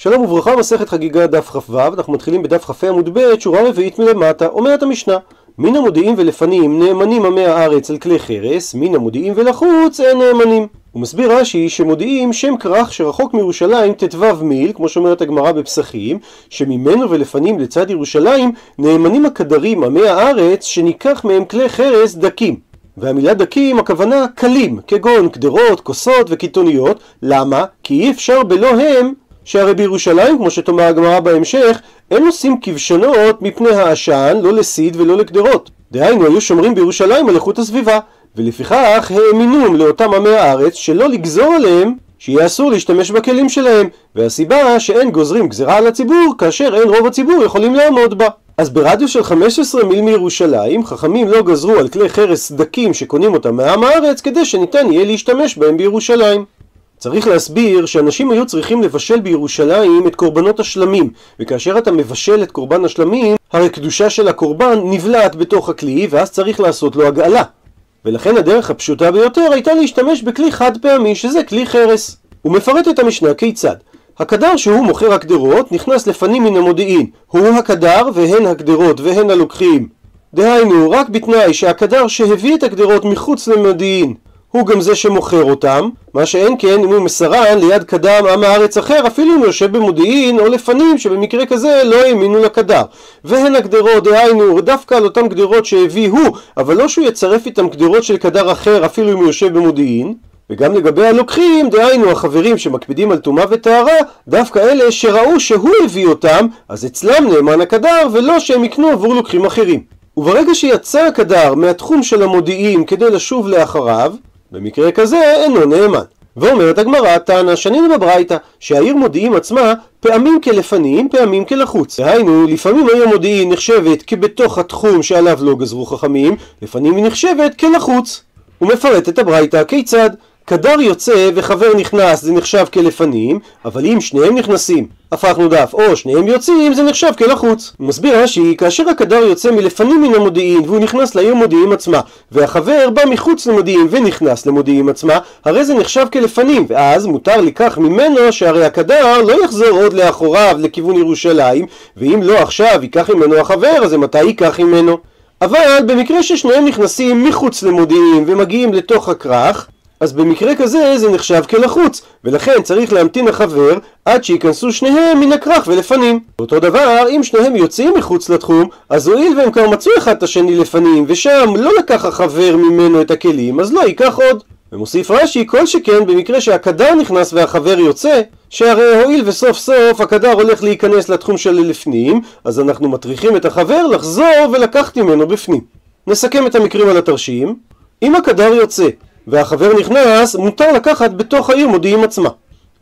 שלום וברכה, מסכת חגיגה דף כ"ו, אנחנו מתחילים בדף כ"ה עמוד ב', שורה רביעית מלמטה, אומרת המשנה מן המודיעים ולפנים נאמנים עמי הארץ על כלי חרס, מן המודיעים ולחוץ אין נאמנים. הוא מסביר רש"י שמודיעים שם כרך שרחוק מירושלים ט"ו מיל, כמו שאומרת הגמרא בפסחים, שממנו ולפנים לצד ירושלים נאמנים הקדרים עמי הארץ שניקח מהם כלי חרס דקים. והמילה דקים הכוונה קלים, כגון קדרות, כוסות וקיתוניות, למה? כי אי אפשר בלא הם שהרי בירושלים, כמו שתאמר הגמרא בהמשך, אין עושים כבשנות מפני העשן, לא לסיד ולא לקדרות. דהיינו, היו שומרים בירושלים על איכות הסביבה, ולפיכך האמינום לאותם עמי הארץ שלא לגזור עליהם שיהיה אסור להשתמש בכלים שלהם, והסיבה שאין גוזרים גזירה על הציבור כאשר אין רוב הציבור יכולים לעמוד בה. אז ברדיוס של 15 מיל מירושלים, חכמים לא גזרו על כלי חרס דקים שקונים אותם מעם הארץ כדי שניתן יהיה להשתמש בהם בירושלים. צריך להסביר שאנשים היו צריכים לבשל בירושלים את קורבנות השלמים וכאשר אתה מבשל את קורבן השלמים הרי קדושה של הקורבן נבלעת בתוך הכלי ואז צריך לעשות לו הגעלה ולכן הדרך הפשוטה ביותר הייתה להשתמש בכלי חד פעמי שזה כלי חרס. הוא מפרט את המשנה כיצד. הקדר שהוא מוכר הקדרות נכנס לפנים מן המודיעין. הוא הקדר והן הקדרות והן הלוקחים. דהיינו רק בתנאי שהקדר שהביא את הקדרות מחוץ למודיעין הוא גם זה שמוכר אותם, מה שאין כן אם הוא מסרן ליד קדם עם הארץ אחר, אפילו אם הוא יושב במודיעין או לפנים שבמקרה כזה לא האמינו לקדר. והן הגדרות, דהיינו, דווקא על אותן גדרות שהביא הוא, אבל לא שהוא יצרף איתם גדרות של קדר אחר אפילו אם הוא יושב במודיעין. וגם לגבי הלוקחים, דהיינו החברים שמקפידים על טומאה וטהרה, דווקא אלה שראו שהוא הביא אותם, אז אצלם נאמן הקדר, ולא שהם יקנו עבור לוקחים אחרים. וברגע שיצא הקדר מהתחום של המודיעין כדי לשוב לאחריו, במקרה כזה אינו נאמן. ואומרת הגמרא, טענה שנינו בברייתא, שהעיר מודיעין עצמה פעמים כלפנים, פעמים כלחוץ. דהיינו, לפעמים העיר מודיעין נחשבת כבתוך התחום שעליו לא גזרו חכמים, לפעמים היא נחשבת כלחוץ. הוא מפרט את הברייתא כיצד? קדר יוצא וחבר נכנס זה נחשב כלפנים, אבל אם שניהם נכנסים, הפכנו דף, או שניהם יוצאים, זה נחשב כלחוץ. הוא מסביר רש"י, כאשר הקדר יוצא מלפנים מן המודיעין והוא נכנס לעיר מודיעין עצמה, והחבר בא מחוץ למודיעין ונכנס למודיעין עצמה, הרי זה נחשב כלפנים, ואז מותר לקח ממנו שהרי הקדר לא יחזור עוד לאחוריו לכיוון ירושלים, ואם לא עכשיו ייקח ממנו החבר, אז מתי ייקח ממנו? אבל במקרה ששניהם נכנסים מחוץ למודיעין ומגיעים לתוך הכרך, אז במקרה כזה זה נחשב כלחוץ, ולכן צריך להמתין החבר עד שייכנסו שניהם מן הכרך ולפנים. אותו דבר, אם שניהם יוצאים מחוץ לתחום, אז הואיל והם כבר מצאו אחד את השני לפנים, ושם לא לקח החבר ממנו את הכלים, אז לא ייקח עוד. ומוסיף רש"י, כל שכן במקרה שהקדר נכנס והחבר יוצא, שהרי הואיל וסוף סוף הקדר הולך להיכנס לתחום של לפנים, אז אנחנו מטריחים את החבר לחזור ולקחת ממנו בפנים. נסכם את המקרים על התרשים. אם הקדר יוצא והחבר נכנס, מותר לקחת בתוך העיר מודיעין עצמה.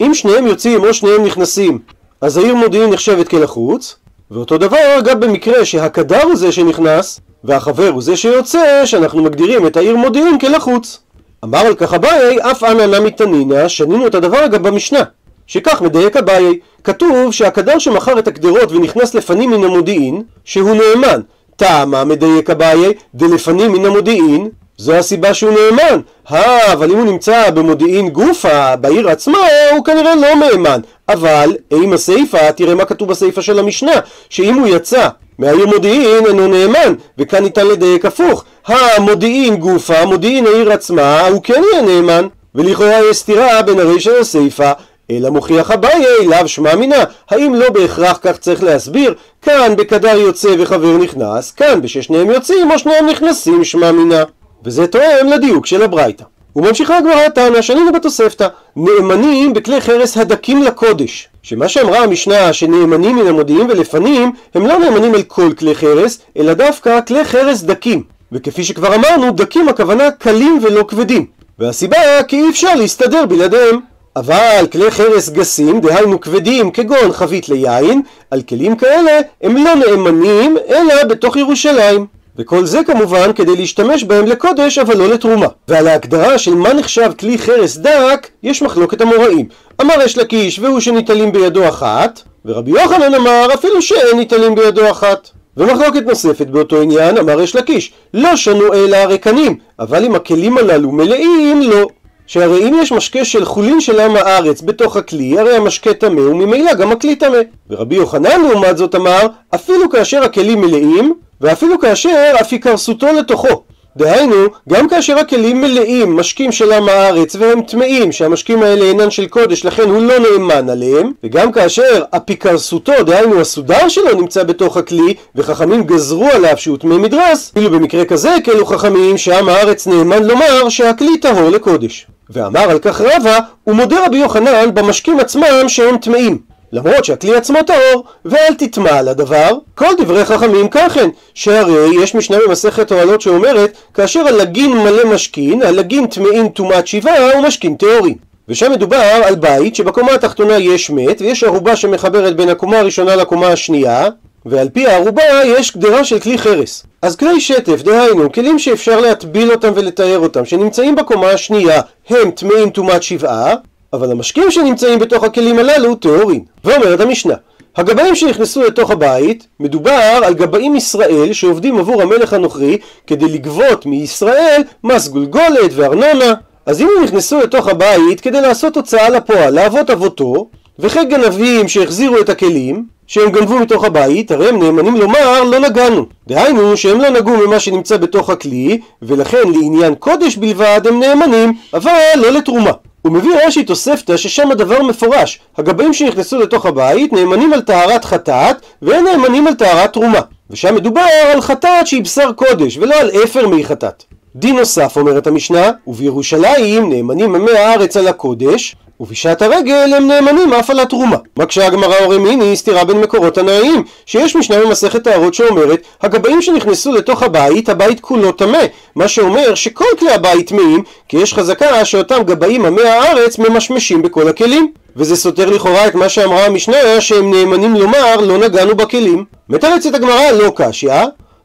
אם שניהם יוצאים או שניהם נכנסים, אז העיר מודיעין נחשבת כלחוץ, ואותו דבר גם במקרה שהקדר הוא זה שנכנס, והחבר הוא זה שיוצא, שאנחנו מגדירים את העיר מודיעין כלחוץ. אמר על כך אביי, אף אנא נמי תנינא, שנינו את הדבר גם במשנה. שכך מדייק אביי, כתוב שהקדר שמכר את הקדרות ונכנס לפנים מן המודיעין, שהוא נאמן. טעמה מדייק אביי, דלפנים מן המודיעין, זו הסיבה שהוא נאמן. אה, אבל אם הוא נמצא במודיעין גופה, בעיר עצמה, הוא כנראה לא נאמן. אבל, עם הסיפה, תראה מה כתוב בסיפה של המשנה, שאם הוא יצא מהעיר מודיעין אינו נאמן, וכאן ניתן לדייק הפוך. המודיעין גופה, מודיעין העיר עצמה, הוא כן יהיה נאמן. ולכאורה יש סתירה בין הרישא לסיפה, אלא מוכיח אביי, לאו שמע מינה. האם לא בהכרח כך צריך להסביר? כאן בקדר יוצא וחבר נכנס, כאן בששניהם יוצאים או שניהם נכנסים שמע מינה. וזה תואם לדיוק של הברייתא. וממשיכה הגמרא טענה שנינו בתוספתא נאמנים בכלי חרס הדקים לקודש שמה שאמרה המשנה שנאמנים מן המודיעין ולפנים הם לא נאמנים על כל כלי חרס אלא דווקא כלי חרס דקים וכפי שכבר אמרנו דקים הכוונה קלים ולא כבדים והסיבה כי אי אפשר להסתדר בלעדיהם אבל כלי חרס גסים, דהיינו כבדים כגון חבית ליין, על כלים כאלה הם לא נאמנים אלא בתוך ירושלים. וכל זה כמובן כדי להשתמש בהם לקודש אבל לא לתרומה. ועל ההגדרה של מה נחשב כלי חרס דק, יש מחלוקת המוראים. אמר יש לקיש והוא שניטלים בידו אחת, ורבי יוחנן אמר אפילו שאין ניטלים בידו אחת. ומחלוקת נוספת באותו עניין אמר יש לקיש, לא שנו אלא הרקנים, אבל אם הכלים הללו מלאים לא. שהרי אם יש משקה של חולין של עם הארץ בתוך הכלי, הרי המשקה טמא וממילא גם הכלי טמא. ורבי יוחנן לעומת זאת אמר, אפילו כאשר הכלים מלאים, ואפילו כאשר אף יקרסותו לתוכו. דהיינו, גם כאשר הכלים מלאים משקים של עם הארץ והם טמאים, שהמשקים האלה אינן של קודש, לכן הוא לא נאמן עליהם, וגם כאשר אפיקרסותו, דהיינו הסודר שלו נמצא בתוך הכלי, וחכמים גזרו עליו שהוא טמא מדרס, אפילו במקרה כזה הקלו חכמים שעם הארץ נאמן לומר שהכלי טהור לקודש. ואמר על כך רבא, ומודה רבי יוחנן במשקים עצמם שהם טמאים. למרות שהכלי עצמו טהור, ואל תטמע על הדבר. כל דברי חכמים ככן, שהרי יש משנה במסכת אוהלות שאומרת, כאשר הלגין מלא משכין, הלגין טמאים טומאת שבעה ומשכין טהורים. ושם מדובר על בית שבקומה התחתונה יש מת, ויש ערובה שמחברת בין הקומה הראשונה לקומה השנייה, ועל פי הערובה יש קדרה של כלי חרס. אז כלי שטף, דהיינו, כלים שאפשר להטביל אותם ולתאר אותם, שנמצאים בקומה השנייה, הם טמאים טומאת שבעה, אבל המשקים שנמצאים בתוך הכלים הללו טהורים. ואומרת המשנה, הגבאים שנכנסו לתוך הבית, מדובר על גבאים ישראל שעובדים עבור המלך הנוכרי כדי לגבות מישראל מס גולגולת וארנונה. אז אם הם נכנסו לתוך הבית כדי לעשות הוצאה לפועל, לאבות אבותו, וכן גנבים שהחזירו את הכלים, שהם גנבו מתוך הבית, הרי הם נאמנים לומר לא נגענו. דהיינו שהם לא נגעו ממה שנמצא בתוך הכלי, ולכן לעניין קודש בלבד הם נאמנים, אבל לא לתרומה. הוא מביא רש"י תוספתא ששם הדבר מפורש. הגבאים שנכנסו לתוך הבית נאמנים על טהרת חטאת ואין נאמנים על טהרת תרומה. ושם מדובר על חטאת שהיא בשר קודש ולא על אפר מי חטאת. דין נוסף אומרת המשנה ובירושלים נאמנים עמי הארץ על הקודש ובשעת הרגל הם נאמנים אף על התרומה. מקשה הגמרא אורמיני סתירה בין מקורות תנאיים, שיש משנה במסכת טהרות שאומרת, הגבאים שנכנסו לתוך הבית, הבית כולו טמא, מה שאומר שכל כלי הבית טמאים, כי יש חזקה שאותם גבאים עמי הארץ ממשמשים בכל הכלים. וזה סותר לכאורה את מה שאמרה המשנה שהם נאמנים לומר לא נגענו בכלים. מתרצת הגמרא לא קשיא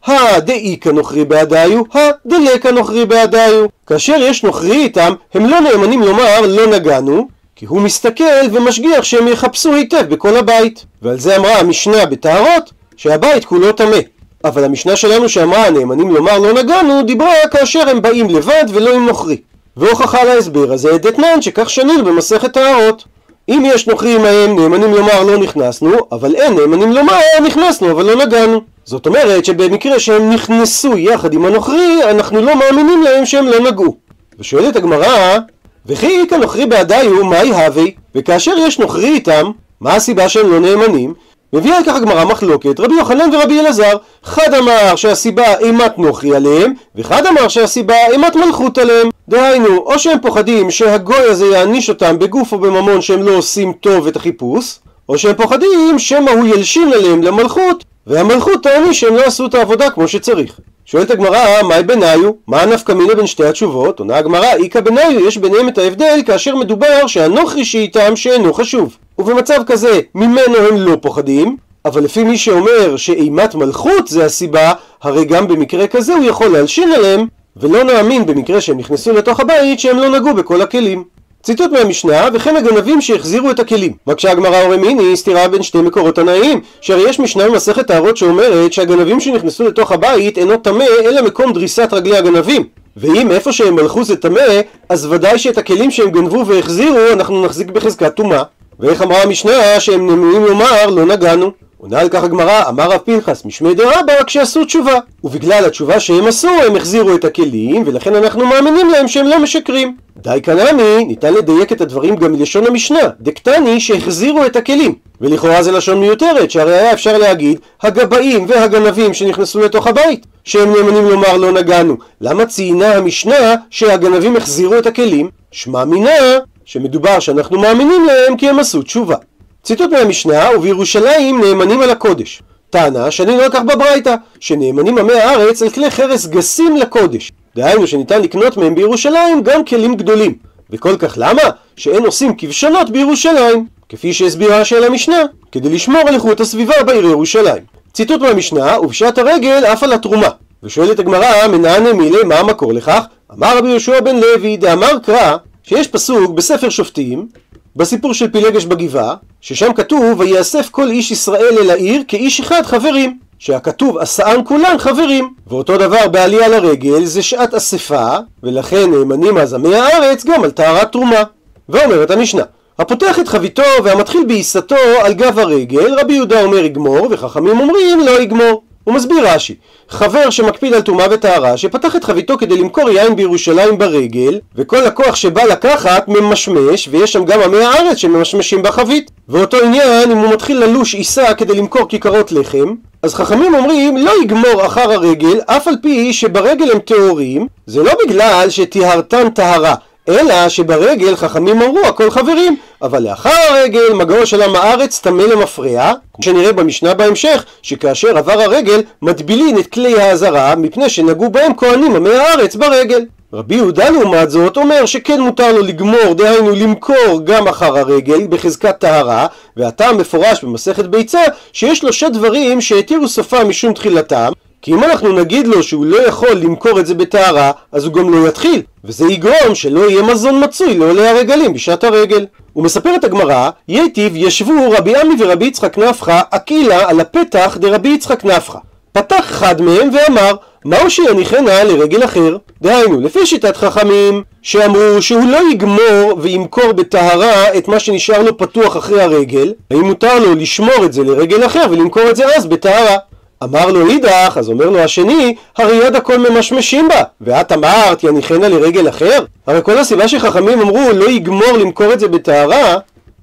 הדאיכא נוכרי בעדיו, הדלקא נוכרי בעדיו. כאשר יש נוכרי איתם, הם לא נאמנים לומר לא נגענו, כי הוא מסתכל ומשגיח שהם יחפשו היטב בכל הבית. ועל זה אמרה המשנה בטהרות, שהבית כולו טמא. אבל המשנה שלנו שאמרה הנאמנים לומר לא נגענו, דיברה כאשר הם באים לבד ולא עם נוכרי. והוכחה להסבר הזה דתנן שכך שנינו במסכת טהרות. אם יש נוכרי עמהם נאמנים לומר לא נכנסנו, אבל אין נאמנים לומר נכנסנו אבל לא נגענו. זאת אומרת שבמקרה שהם נכנסו יחד עם הנוכרי, אנחנו לא מאמינים להם שהם לא נגעו. ושואלת הגמרא, וכי איכא נוכרי בעדיו, מהי הווי? וכאשר יש נוכרי איתם, מה הסיבה שהם לא נאמנים? מביאה על כך הגמרא מחלוקת, רבי יוחנן ורבי אלעזר. חד אמר שהסיבה אימת נוכרי עליהם, וחד אמר שהסיבה אימת מלכות עליהם. דהיינו, או שהם פוחדים שהגוי הזה יעניש אותם בגוף או בממון שהם לא עושים טוב את החיפוש, או שהם פוחדים שמא הוא ילשין עליהם למלכות, והמלכות תעניש שהם לא עשו את העבודה כמו שצריך. שואלת הגמרא, מהי בניו? מה הנפקא מינה בין שתי התשובות? עונה הגמרא, איכא בניו, יש ביניהם את ההבדל כאשר מדובר שהנוכרי שאיתם שאינו חשוב. ובמצב כזה, ממנו הם לא פוחדים, אבל לפי מי שאומר שאימת מלכות זה הסיבה, הרי גם במקרה כזה הוא יכול להלשין עליהם, ולא נאמין במקרה שהם נכנסו לתוך הבית שהם לא נגעו בכל הכלים. ציטוט מהמשנה, וכן הגנבים שהחזירו את הכלים. מקשה הגמרא אורמיני סתירה בין שתי מקורות תנאיים, שהרי יש משנה במסכת טהרות שאומרת שהגנבים שנכנסו לתוך הבית אינו טמא אלא מקום דריסת רגלי הגנבים. ואם איפה שהם מלכו זה טמא, אז ודאי שאת הכלים שהם גנבו והחזירו אנחנו נחזיק בחזקת טומאה. ואיך אמרה המשנה שהם נמנים לומר לא נגענו? עונה על כך הגמרא, אמר רב פנחס משמי דרבא כשעשו תשובה. ובגלל התשובה שהם עשו, הם החזירו את הכלים, ולכן אנחנו מאמינים להם שהם לא משקרים. די קנמי, ניתן לדייק את הדברים גם מלשון המשנה, דקטני שהחזירו את הכלים. ולכאורה זה לשון מיותרת, שהרי היה אפשר להגיד, הגבאים והגנבים שנכנסו לתוך הבית, שהם נאמנים לומר לא נגענו. למה ציינה המשנה שהגנבים החזירו את הכלים? שמע מינה שמדובר שאנחנו מאמינים להם כי הם עשו תשובה. ציטוט מהמשנה, ובירושלים נאמנים על הקודש. טענה שאני לא אקח בברייתא, שנאמנים עמי הארץ על כלי חרס גסים לקודש. דהיינו שניתן לקנות מהם בירושלים גם כלים גדולים. וכל כך למה? שאין עושים כבשלות בירושלים. כפי שהסבירה של המשנה, כדי לשמור על איכות הסביבה בעיר ירושלים. ציטוט מהמשנה, ובשעת הרגל אף על התרומה. ושואלת הגמרא, מנענה מילי, מה המקור לכך? אמר רבי יהושע בן לוי, דאמר קרא, שיש פסוק בספר שופטים, בסיפור של פילגש בגבעה, ששם כתוב ויאסף כל איש ישראל אל העיר כאיש אחד חברים שהכתוב עשאן כולן חברים. ואותו דבר בעלייה לרגל זה שעת אספה, ולכן נאמנים אז עמי הארץ גם על טהרת תרומה. ואומרת המשנה, הפותח את חביתו והמתחיל בעיסתו על גב הרגל, רבי יהודה אומר יגמור, וחכמים אומרים לא יגמור. הוא מסביר רש"י, חבר שמקפיד על טומאה וטהרה, שפתח את חביתו כדי למכור יין בירושלים ברגל, וכל לקוח שבא לקחת ממשמש, ויש שם גם עמי הארץ שממשמשים בחבית. ואותו עניין אם הוא מתחיל ללוש עיסה כדי למכור כיכרות לחם, אז חכמים אומרים לא יגמור אחר הרגל, אף על פי שברגל הם טהורים, זה לא בגלל שטיהרתן טהרה. אלא שברגל חכמים אמרו הכל חברים, אבל לאחר הרגל מגעו של עם הארץ טמא למפרע, כמו שנראה במשנה בהמשך, שכאשר עבר הרגל מדבילין את כלי האזהרה מפני שנגעו בהם כהנים עמי הארץ ברגל. רבי יהודה לעומת זאת אומר שכן מותר לו לגמור, דהיינו למכור גם אחר הרגל בחזקת טהרה, והטעם מפורש במסכת ביצה שיש לו שתי דברים שהתירו סופה משום תחילתם, כי אם אנחנו נגיד לו שהוא לא יכול למכור את זה בטהרה, אז הוא גם לא יתחיל, וזה יגרום שלא יהיה מזון מצוי לעולי הרגלים בשעת הרגל. הוא מספר את הגמרא, ייטיב ישבו רבי עמי ורבי יצחק נפחא אקילה על הפתח דרבי יצחק נפחא. פתח אחד מהם ואמר, מהו שיניחנה לרגל אחר? דהיינו, לפי שיטת חכמים, שאמרו שהוא לא יגמור וימכור בטהרה את מה שנשאר לו פתוח אחרי הרגל, האם מותר לו לשמור את זה לרגל אחר ולמכור את זה אז בטהרה? אמר לו אידך, אז אומר לו השני, הרי יד הכל ממשמשים בה, ואת אמרת יניחנה לרגל אחר? הרי כל הסיבה שחכמים אמרו לא יגמור למכור את זה בטהרה,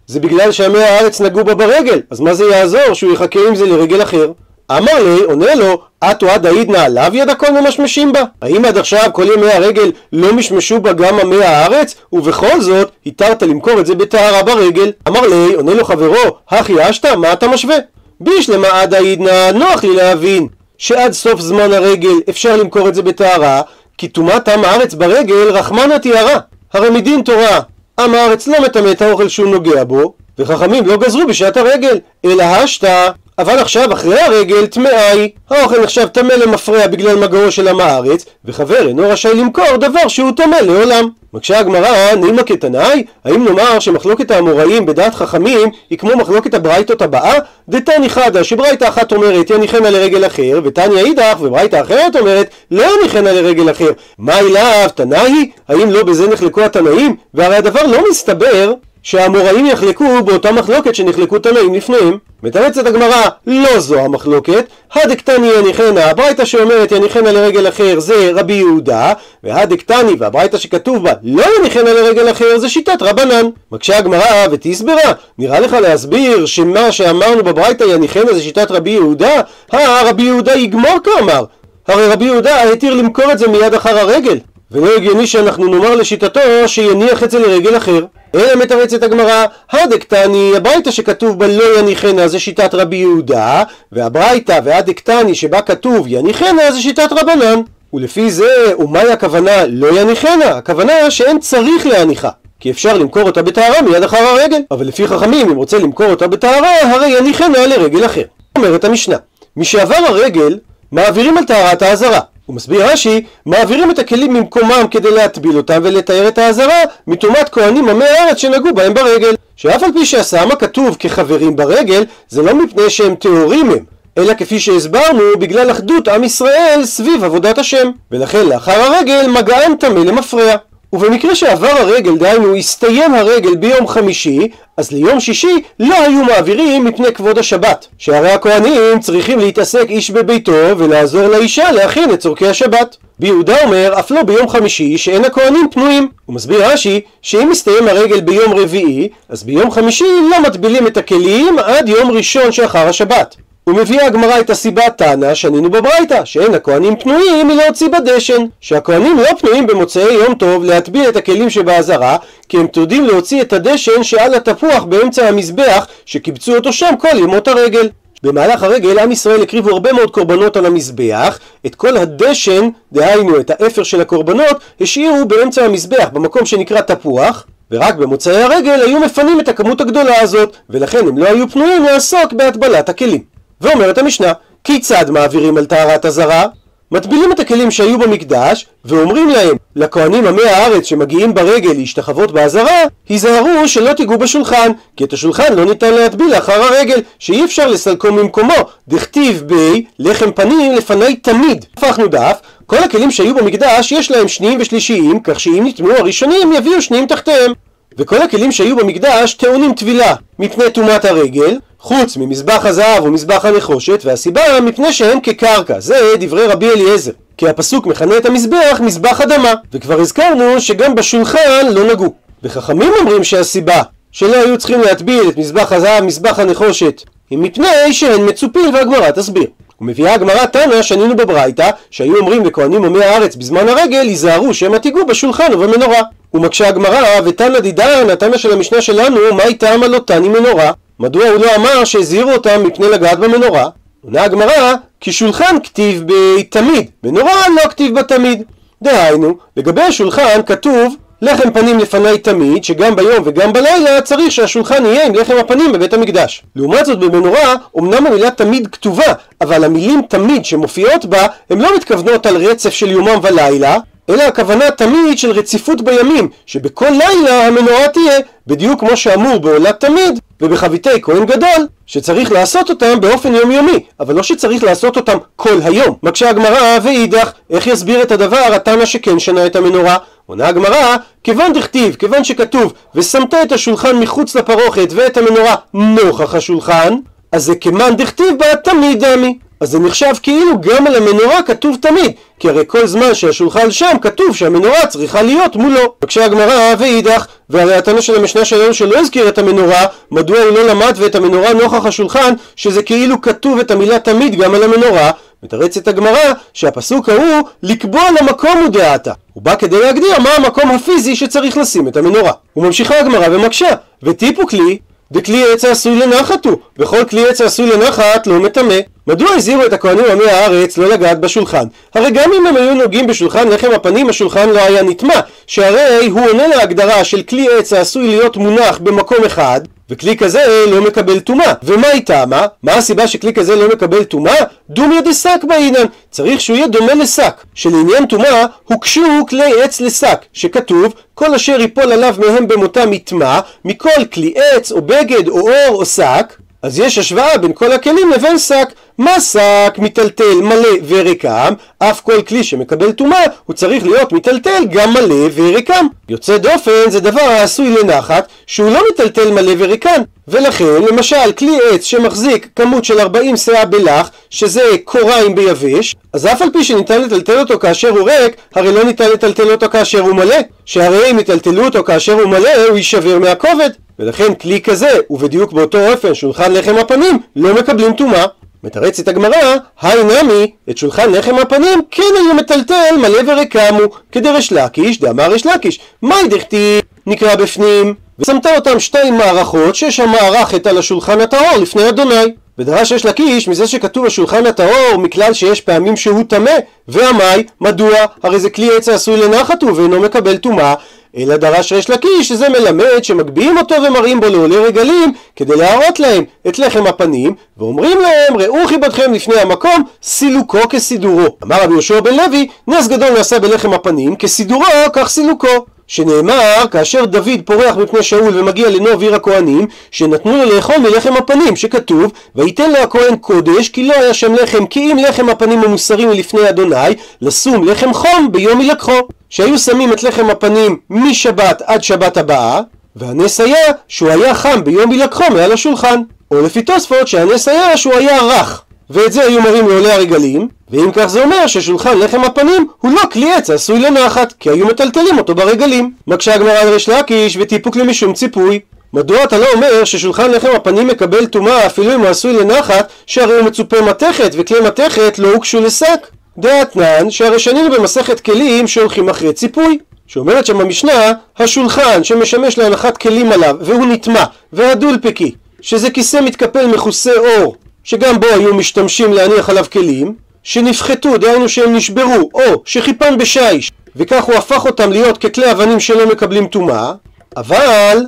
זה בגלל שעמי הארץ נגעו בה ברגל, אז מה זה יעזור שהוא יחכה עם זה לרגל אחר? אמר לי, עונה לו, את או עד העידנא עליו יד הכל ממשמשים בה? האם עד עכשיו כל ימי הרגל לא משמשו בה גם עמי הארץ? ובכל זאת, התרת למכור את זה בטהרה ברגל? אמר לי, עונה לו חברו, הכי אשתא, מה אתה משווה? בישלמה עד העידנא, נוח לי להבין שעד סוף זמן הרגל אפשר למכור את זה בטהרה, כי טומאת עם הארץ ברגל רחמנא תיארה. הרי מדין תורה, עם הארץ לא מטמא את האוכל שהוא נוגע בו, וחכמים לא גזרו בשעת הרגל, אלא השתא אבל עכשיו אחרי הרגל טמאה היא. האוכל נחשב טמא למפרע בגלל מגעו של עם הארץ, וחבר אינו רשאי למכור דבר שהוא טמא לעולם. מקשה הגמרא, נימה כתנאי, האם נאמר שמחלוקת האמוראים בדעת חכמים היא כמו מחלוקת הברייתות הבאה? דתני חדא, שברייתא אחת אומרת יניחנה לרגל אחר, ותניא אידך, וברייתא אחרת אומרת לא יניחנה לרגל אחר. מה אליו, תנאי? האם לא בזה נחלקו התנאים? והרי הדבר לא מסתבר שהאמוראים יחלקו באותה מחלוקת שנחלקו תנאים לפניהם. מתרצת הגמרא, לא זו המחלוקת, הדקתני יניחנה, הברייתא שאומרת יניחנה לרגל אחר זה רבי יהודה, והדקתני והברייתא שכתוב בה לא יניחנה לרגל אחר זה שיטת רבנן. מקשה הגמרא ותסברה, נראה לך להסביר שמה שאמרנו בברייתא יניחנה זה שיטת רבי יהודה? אה, רבי יהודה יגמור כאמר, הרי רבי יהודה התיר למכור את זה מיד אחר הרגל. ולא הגיוני שאנחנו נאמר לשיטתו שיניח את זה לרגל אחר. אלא מתרצת הגמרא, הדקתני, הברייתא שכתוב בה לא יניחנה זה שיטת רבי יהודה, והברייתא והדקתני שבה כתוב יניחנה זה שיטת רבנן. ולפי זה, ומהי הכוונה לא יניחנה? הכוונה שאין צריך להניחה. כי אפשר למכור אותה בטהרה מיד אחר הרגל. אבל לפי חכמים, אם רוצה למכור אותה בטהרה, הרי יניחנה לרגל אחר. אומרת המשנה, משעבר הרגל, מעבירים על טהרת האזהרה. הוא מסביר רש"י, מעבירים את הכלים ממקומם כדי להטביל אותם ולתאר את האזהרה מטומאת כהנים עמי הארץ שנגעו בהם ברגל. שאף על פי שהסעמה כתוב כחברים ברגל, זה לא מפני שהם טהורים הם, אלא כפי שהסברנו, בגלל אחדות עם ישראל סביב עבודת השם. ולכן לאחר הרגל מגעם טמא למפרע. ובמקרה שעבר הרגל, דהיינו הסתיים הרגל ביום חמישי, אז ליום שישי לא היו מעבירים מפני כבוד השבת. שהרי הכהנים צריכים להתעסק איש בביתו ולעזור לאישה להכין את צורכי השבת. ביהודה אומר, אף לא ביום חמישי שאין הכהנים פנויים. הוא מסביר רש"י, שאם מסתיים הרגל ביום רביעי, אז ביום חמישי לא מטבילים את הכלים עד יום ראשון שאחר השבת. ומביאה הגמרא את הסיבה תנא שנינו בברייתא, שאין הכהנים פנויים מלהוציא בדשן, שהכהנים לא פנויים במוצאי יום טוב להטביל את הכלים שבאזהרה, כי הם תודים להוציא את הדשן שעל התפוח באמצע המזבח, שקיבצו אותו שם כל ימות הרגל. במהלך הרגל עם ישראל הקריבו הרבה מאוד קורבנות על המזבח, את כל הדשן, דהיינו את האפר של הקורבנות, השאירו באמצע המזבח במקום שנקרא תפוח, ורק במוצאי הרגל היו מפנים את הכמות הגדולה הזאת, ולכן הם לא היו פנויים לעסוק בהטבלת הכלים. ואומרת המשנה, כיצד מעבירים על טהרת הזרה? מטבילים את הכלים שהיו במקדש, ואומרים להם לכהנים עמי הארץ שמגיעים ברגל להשתחוות באזהרה, היזהרו שלא תיגעו בשולחן, כי את השולחן לא ניתן להטביל לאחר הרגל, שאי אפשר לסלקו ממקומו, דכתיב בי לחם פנים לפניי תמיד. הפכנו דף, כל הכלים שהיו במקדש יש להם שניים ושלישיים, כך שאם נטמעו הראשונים יביאו שניים תחתיהם. וכל הכלים שהיו במקדש טעונים טבילה מפני טומאת הרגל, חוץ ממזבח הזהב ומזבח הנחושת, והסיבה מפני שהם כקרקע, זה דברי רבי אליעזר. כי הפסוק מכנה את המזבח מזבח אדמה, וכבר הזכרנו שגם בשולחן לא נגעו. וחכמים אומרים שהסיבה שלא היו צריכים להטביל את מזבח הזהב, מזבח הנחושת, היא מפני שהן מצופים והגמרא תסביר. ומביאה הגמרא תנא שנינו בברייתא שהיו אומרים לכהנים עמי הארץ בזמן הרגל היזהרו שמא תיגעו בשולחן ובמנורה ומקשה הגמרא ותנא דידן התנא של המשנה שלנו מהי טעמה לא תני מנורה מדוע הוא לא אמר שהזהירו אותם מפני לגעת במנורה? עונה הגמרא כי שולחן כתיב בתמיד מנורה לא כתיב בתמיד. דהיינו לגבי השולחן כתוב לחם פנים לפניי תמיד, שגם ביום וגם בלילה צריך שהשולחן יהיה עם לחם הפנים בבית המקדש. לעומת זאת במנורה, אמנם המילה תמיד כתובה, אבל המילים תמיד שמופיעות בה, הן לא מתכוונות על רצף של יומם ולילה, אלא הכוונה תמיד של רציפות בימים, שבכל לילה המנורה תהיה, בדיוק כמו שאמור בעולת תמיד, ובחביתי כהן גדול, שצריך לעשות אותם באופן יומיומי, אבל לא שצריך לעשות אותם כל היום. מקשה הגמרא ואידך, איך יסביר את הדבר התנא שכן שנה את המנורה? עונה הגמרא, כיוון דכתיב, כיוון שכתוב, ושמת את השולחן מחוץ לפרוכת ואת המנורה נוכח השולחן, אז זה כמאן דכתיב בה תמיד דמי. אז זה נחשב כאילו גם על המנורה כתוב תמיד, כי הרי כל זמן שהשולחן שם כתוב שהמנורה צריכה להיות מולו. בבקשה הגמרא ואידך, והרי התנא של המשנה שלנו שלא הזכיר את המנורה, מדוע הוא לא למד ואת המנורה נוכח השולחן, שזה כאילו כתוב את המילה תמיד גם על המנורה, מתרצת הגמרא שהפסוק ההוא לקבוע למקום הוא דעתה. הוא בא כדי להגדיר מה המקום הפיזי שצריך לשים את המנורה. וממשיכה הגמרא ומקשה, וטיפו כלי דכלי עץ העשוי לנחת הוא, וכל כלי עץ העשוי לנחת לא מטמא. מדוע הזהירו את הכהנים עמי הארץ לא לגעת בשולחן? הרי גם אם הם היו נוגעים בשולחן לחם הפנים, השולחן לא היה נטמע, שהרי הוא עונה להגדרה של כלי עץ העשוי להיות מונח במקום אחד, וכלי כזה לא מקבל טומאה. ומה היא טעמה? מה הסיבה שכלי כזה לא מקבל טומאה? דומיה דשק בעינן. צריך שהוא יהיה דומה לשק. שלעניין טומאה הוקשו כלי עץ לשק, שכתוב כל אשר ייפול עליו מהם במותם יטמע, מכל כלי עץ או בגד או אור או שק. אז יש השוואה בין כל הכלים לבין שק. מה שק מיטלטל מלא וריקם, אף כל כלי שמקבל טומאה הוא צריך להיות מיטלטל גם מלא וריקם. יוצא דופן זה דבר העשוי לנחת שהוא לא מיטלטל מלא וריקן. ולכן למשל כלי עץ שמחזיק כמות של 40 שאה בלח שזה קוריים ביבש אז אף על פי שניתן לטלטל אותו כאשר הוא ריק הרי לא ניתן לטלטל אותו כאשר הוא מלא שהרי אם יטלטלו אותו כאשר הוא מלא הוא יישבר מהכובד ולכן כלי כזה ובדיוק באותו אופן שולחן לחם הפנים לא מקבלים טומאה מתרצת הגמרא, היי נמי, את שולחן לחם הפנים כן היו מטלטל מלא ורקמו, כדרש לקיש, דאמר ריש לקיש, מאי דכתיב נקרא בפנים, ושמת אותם שתי מערכות שיש המערכת על השולחן הטהור לפני אדוני. ודרש יש לקיש מזה שכתוב השולחן הטהור מכלל שיש פעמים שהוא טמא, ועמי, מדוע? הרי זה כלי עץ העשוי לנחת הוא ואינו מקבל טומאה. אלא דרש ריש לקיש שזה מלמד שמגביהים אותו ומראים בו לעולי רגלים כדי להראות להם את לחם הפנים ואומרים להם ראו חיבתכם לפני המקום סילוקו כסידורו. אמר רבי יהושע בן לוי נס גדול נעשה בלחם הפנים כסידורו כך סילוקו שנאמר כאשר דוד פורח מפני שאול ומגיע לנוב עיר הכהנים שנתנו לו לאכול מלחם הפנים שכתוב וייתן לו הכהן קודש כי לא היה שם לחם כי אם לחם הפנים המוסרי מלפני אדוני לשום לחם חום ביום ילקחו שהיו שמים את לחם הפנים משבת עד שבת הבאה והנס היה שהוא היה חם ביום ילקחו מעל השולחן או לפי תוספות שהנס היה שהוא היה רך ואת זה היו מראים לעולי הרגלים, ואם כך זה אומר ששולחן לחם הפנים הוא לא כלי עץ עשוי לנחת, כי היו מטלטלים אותו ברגלים. מקשה הגמרא על ריש לקיש וטיפוק משום ציפוי. מדוע אתה לא אומר ששולחן לחם הפנים מקבל טומאה אפילו אם הוא עשוי לנחת, שהרי הוא מצופה מתכת, וכלי מתכת לא הוגשו לשק? דעתנן שהרי שנינו במסכת כלים שהולכים אחרי ציפוי. שאומרת שם במשנה, השולחן שמשמש להנחת כלים עליו והוא נטמע, והדולפקי, שזה כיסא מתקפל מכוסה אור, שגם בו היו משתמשים להניח עליו כלים, שנפחתו, דהיינו שהם נשברו, או שחיפן בשיש, וכך הוא הפך אותם להיות ככלי אבנים שלא מקבלים טומאה, אבל,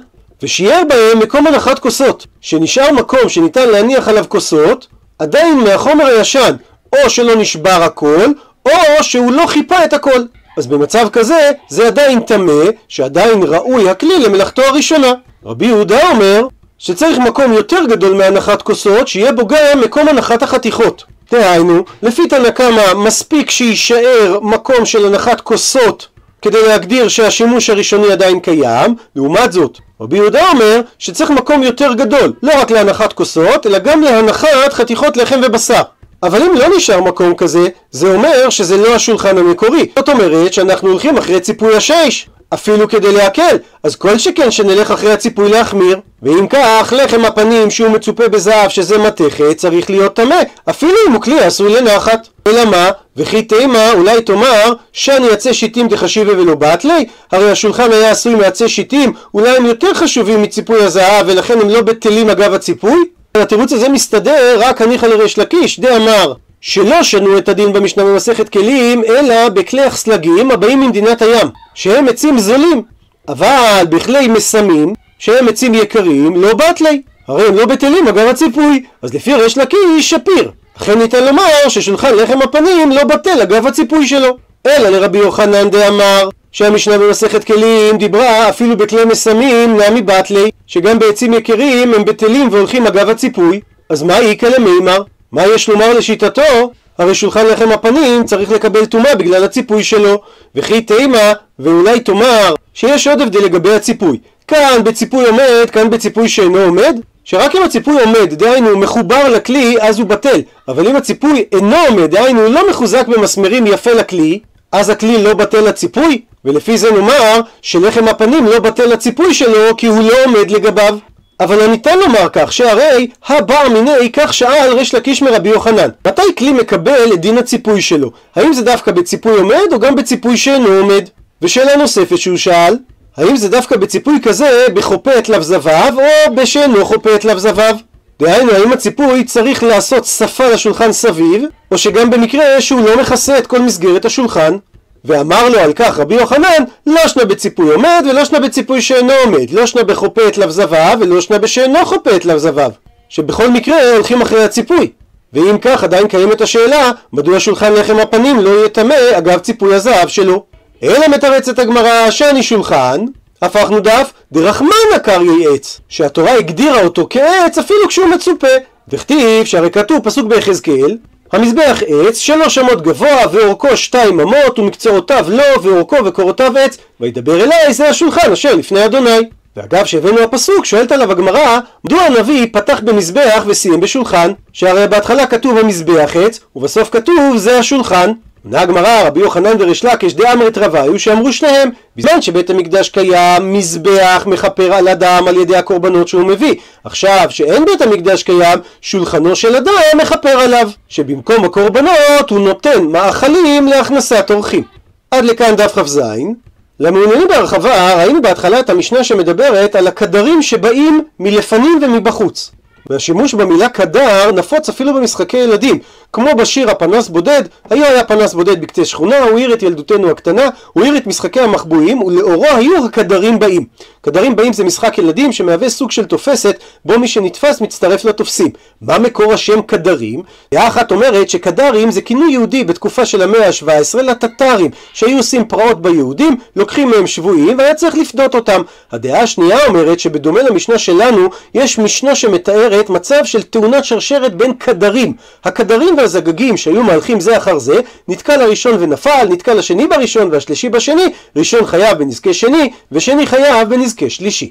ושיער בהם מקום הנחת כוסות, שנשאר מקום שניתן להניח עליו כוסות, עדיין מהחומר הישן, או שלא נשבר הכל, או שהוא לא חיפה את הכל. אז במצב כזה זה עדיין טמא, שעדיין ראוי הכלי למלאכתו הראשונה. רבי יהודה אומר שצריך מקום יותר גדול מהנחת כוסות, שיהיה בו גם מקום הנחת החתיכות. דהיינו, לפי תנא קמא מספיק שיישאר מקום של הנחת כוסות כדי להגדיר שהשימוש הראשוני עדיין קיים, לעומת זאת, רבי יהודה אומר שצריך מקום יותר גדול, לא רק להנחת כוסות, אלא גם להנחת חתיכות לחם ובשר. אבל אם לא נשאר מקום כזה, זה אומר שזה לא השולחן המקורי. זאת אומרת שאנחנו הולכים אחרי ציפוי השיש. אפילו כדי להקל, אז כל שכן שנלך אחרי הציפוי להחמיר. ואם כך, לחם הפנים שהוא מצופה בזהב שזה מתכת צריך להיות טמא, אפילו אם הוא כלי עשוי לנחת. אלא מה? וכי תימא אולי תאמר שאני עצי שיטים דחשיבי ולא בתלי? הרי השולחן היה עשוי מעצי שיטים, אולי הם יותר חשובים מציפוי הזהב ולכן הם לא בטלים אגב הציפוי? התירוץ הזה מסתדר רק הניחא לריש לקיש, דאמר שלא שנו את הדין במשנה במסכת כלים, אלא בכלי סלגים הבאים ממדינת הים, שהם עצים זולים. אבל בכלי מסמים, שהם עצים יקרים, לא בתלי. הרי הם לא בטלים אגב הציפוי, אז לפי ריש לקיש שפיר. לכן ניתן לומר ששולחן לחם הפנים לא בטל אגב הציפוי שלו. אלא לרבי יוחנן דאמר שהמשנה במסכת כלים דיברה אפילו בכלי מסמים נמי בתלי שגם בעצים יקרים הם בטלים והולכים אגב הציפוי אז מה איכא למימר? מה יש לומר לשיטתו? הרי שולחן לחם הפנים צריך לקבל טומאה בגלל הציפוי שלו וכי תימא ואולי תאמר שיש עוד הבדל לגבי הציפוי כאן בציפוי עומד, כאן בציפוי שאינו עומד שרק אם הציפוי עומד, דהיינו מחובר לכלי, אז הוא בטל. אבל אם הציפוי אינו עומד, דהיינו לא מחוזק במסמרים יפה לכלי, אז הכלי לא בטל לציפוי, ולפי זה נאמר שלחם הפנים לא בטל לציפוי שלו כי הוא לא עומד לגביו. אבל הניתן לומר כך, שהרי הבר מיני כך שאל ריש לקיש מרבי יוחנן. מתי כלי מקבל את דין הציפוי שלו? האם זה דווקא בציפוי עומד או גם בציפוי שאינו עומד? ושאלה נוספת שהוא שאל, האם זה דווקא בציפוי כזה בחופה את לב זבב או בשאינו חופה את לב זבב? דהיינו, האם הציפוי צריך לעשות שפה לשולחן סביב, או שגם במקרה שהוא לא מכסה את כל מסגרת השולחן? ואמר לו על כך רבי יוחנן, לא שנה בציפוי עומד ולא שנה בציפוי שאינו עומד, לא שנה בחופה את לב זבב ולא שנה בשאינו חופה את לב זבב, שבכל מקרה הולכים אחרי הציפוי. ואם כך עדיין קיימת השאלה, מדוע שולחן לחם הפנים לא יהיה טמא אגב ציפוי הזהב שלו. אלא מתרצת הגמרא שאני שולחן, הפכנו דף דרחמנא קרעי עץ, שהתורה הגדירה אותו כעץ אפילו כשהוא מצופה. וכתיב שהרי כתוב פסוק ביחזקאל המזבח עץ שלוש אמות גבוה ואורכו שתיים אמות ומקצועותיו לא ואורכו וקורותיו עץ וידבר אליי זה השולחן אשר לפני אדוני. ואגב שהבאנו הפסוק שואלת עליו הגמרא מדוע הנביא פתח במזבח וסיים בשולחן? שהרי בהתחלה כתוב המזבח עץ ובסוף כתוב זה השולחן עונה הגמרא, רבי יוחנן וריש לקיש דאמרת רבה היו שאמרו שניהם בזמן שבית המקדש קיים, מזבח מכפר על אדם על ידי הקורבנות שהוא מביא. עכשיו שאין בית המקדש קיים, שולחנו של אדם מכפר עליו שבמקום הקורבנות הוא נותן מאכלים להכנסת אורחים. עד לכאן דף כ"ז. למעוניינים בהרחבה ראינו בהתחלה את המשנה שמדברת על הקדרים שבאים מלפנים ומבחוץ. והשימוש במילה קדר נפוץ אפילו במשחקי ילדים כמו בשיר הפנס בודד, היה היה פנס בודד בקצה שכונה, הוא העיר את ילדותנו הקטנה, הוא העיר את משחקי המחבואים, ולאורו היו הקדרים באים. קדרים באים זה משחק ילדים שמהווה סוג של תופסת, בו מי שנתפס מצטרף לתופסים. מה מקור השם קדרים? דעה אחת אומרת שקדרים זה כינוי יהודי בתקופה של המאה ה-17 לטטרים, שהיו עושים פרעות ביהודים, לוקחים מהם שבויים, והיה צריך לפדות אותם. הדעה השנייה אומרת שבדומה למשנה שלנו, יש משנה שמתארת מצב של תאונת שרשרת בין קדרים. הקדרים והזגגים שהיו מהלכים זה אחר זה, נתקע לראשון ונפל, נתקע לשני בראשון והשלישי בשני, ראשון חייב בנזקי שני, ושני חייב בנזקי שלישי.